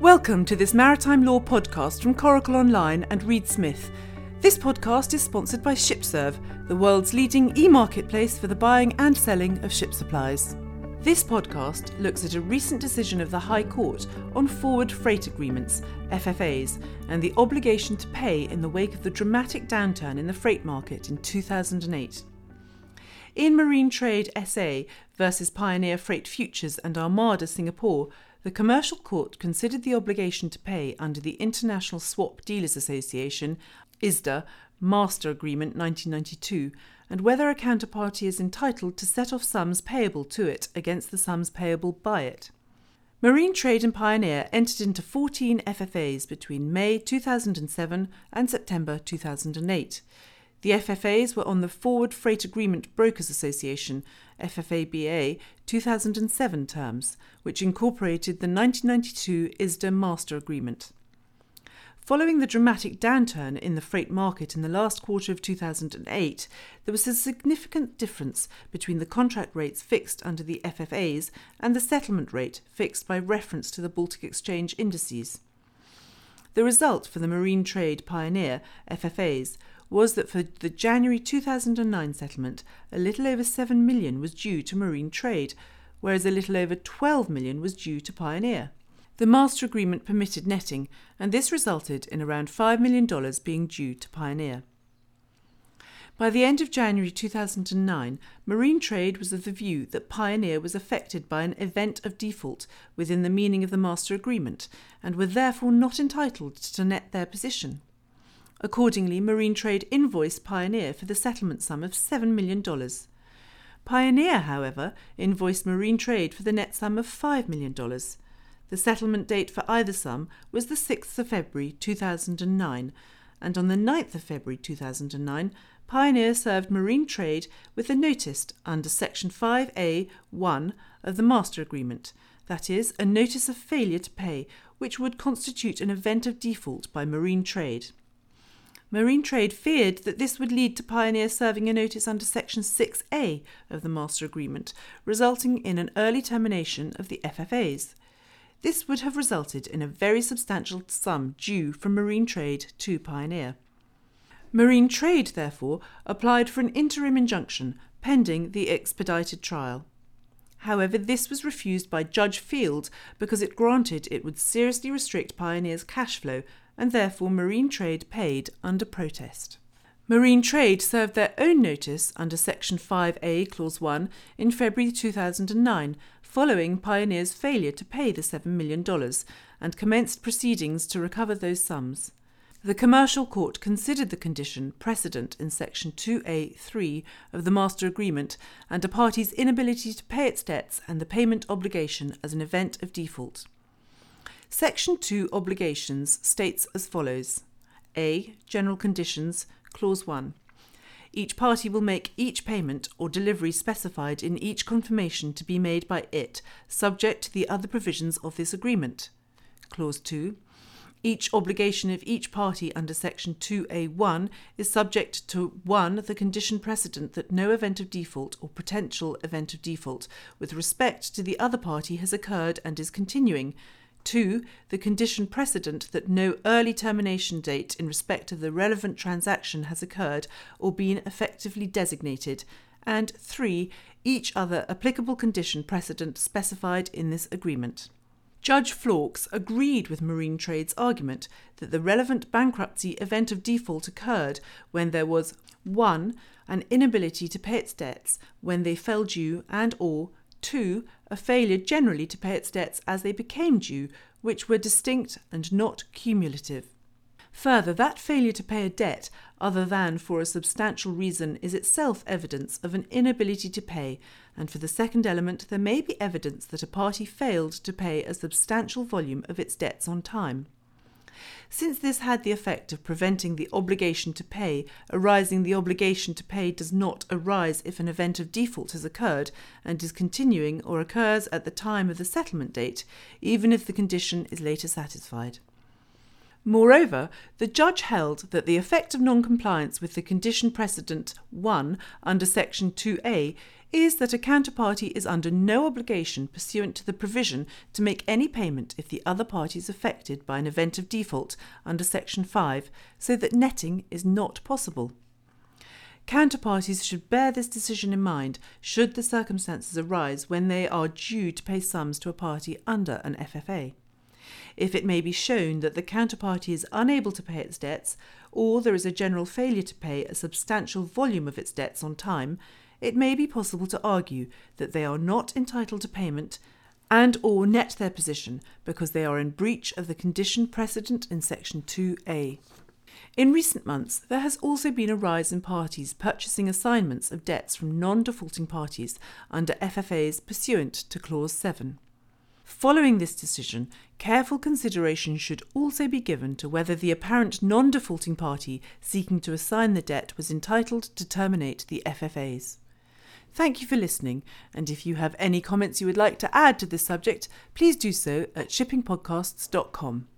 Welcome to this Maritime Law podcast from Coracle Online and Reed Smith. This podcast is sponsored by ShipServ, the world's leading e marketplace for the buying and selling of ship supplies. This podcast looks at a recent decision of the High Court on forward freight agreements, FFAs, and the obligation to pay in the wake of the dramatic downturn in the freight market in 2008. In Marine Trade SA versus Pioneer Freight Futures and Armada Singapore, the Commercial Court considered the obligation to pay under the International Swap Dealers Association, ISDA, Master Agreement 1992, and whether a counterparty is entitled to set off sums payable to it against the sums payable by it. Marine Trade and Pioneer entered into 14 FFAs between May 2007 and September 2008. The FFAs were on the Forward Freight Agreement Brokers Association FFABA 2007 terms, which incorporated the 1992 ISDA Master Agreement. Following the dramatic downturn in the freight market in the last quarter of 2008, there was a significant difference between the contract rates fixed under the FFAs and the settlement rate fixed by reference to the Baltic Exchange indices. The result for the Marine Trade Pioneer FFAs was that for the January 2009 settlement, a little over 7 million was due to marine trade, whereas a little over 12 million was due to Pioneer. The master agreement permitted netting, and this resulted in around $5 million being due to Pioneer. By the end of January 2009, Marine Trade was of the view that Pioneer was affected by an event of default within the meaning of the master agreement and were therefore not entitled to net their position. Accordingly, Marine Trade invoiced Pioneer for the settlement sum of $7 million. Pioneer, however, invoiced Marine Trade for the net sum of $5 million. The settlement date for either sum was the 6th of February 2009, and on the 9th of February 2009, Pioneer served Marine Trade with a notice under Section 5A1 of the Master Agreement, that is, a notice of failure to pay, which would constitute an event of default by Marine Trade. Marine Trade feared that this would lead to Pioneer serving a notice under Section 6A of the Master Agreement, resulting in an early termination of the FFAs. This would have resulted in a very substantial sum due from Marine Trade to Pioneer. Marine Trade, therefore, applied for an interim injunction pending the expedited trial. However, this was refused by Judge Field because it granted it would seriously restrict Pioneer's cash flow and therefore Marine Trade paid under protest. Marine Trade served their own notice under Section 5A, Clause 1, in February 2009, following Pioneer's failure to pay the $7 million, and commenced proceedings to recover those sums. The Commercial Court considered the condition precedent in Section 2A.3 of the Master Agreement and a party's inability to pay its debts and the payment obligation as an event of default. Section 2 Obligations states as follows A. General Conditions, Clause 1. Each party will make each payment or delivery specified in each confirmation to be made by it, subject to the other provisions of this agreement. Clause 2. Each obligation of each party under Section 2A1 is subject to 1. The condition precedent that no event of default or potential event of default with respect to the other party has occurred and is continuing, 2. The condition precedent that no early termination date in respect of the relevant transaction has occurred or been effectively designated. And 3. Each other applicable condition precedent specified in this agreement. Judge Flaux agreed with Marine Trade's argument that the relevant bankruptcy event of default occurred when there was 1. an inability to pay its debts when they fell due and or 2. A failure generally to pay its debts as they became due, which were distinct and not cumulative. Further, that failure to pay a debt other than for a substantial reason is itself evidence of an inability to pay, and for the second element, there may be evidence that a party failed to pay a substantial volume of its debts on time. Since this had the effect of preventing the obligation to pay, arising the obligation to pay does not arise if an event of default has occurred and is continuing or occurs at the time of the settlement date, even if the condition is later satisfied. Moreover, the judge held that the effect of non compliance with the condition precedent 1 under Section 2A is that a counterparty is under no obligation pursuant to the provision to make any payment if the other party is affected by an event of default under Section 5, so that netting is not possible. Counterparties should bear this decision in mind should the circumstances arise when they are due to pay sums to a party under an FFA. If it may be shown that the counterparty is unable to pay its debts, or there is a general failure to pay a substantial volume of its debts on time, it may be possible to argue that they are not entitled to payment and or net their position because they are in breach of the condition precedent in section 2A. In recent months, there has also been a rise in parties purchasing assignments of debts from non defaulting parties under FFAs pursuant to Clause 7. Following this decision, careful consideration should also be given to whether the apparent non defaulting party seeking to assign the debt was entitled to terminate the FFAs. Thank you for listening, and if you have any comments you would like to add to this subject, please do so at shippingpodcasts.com.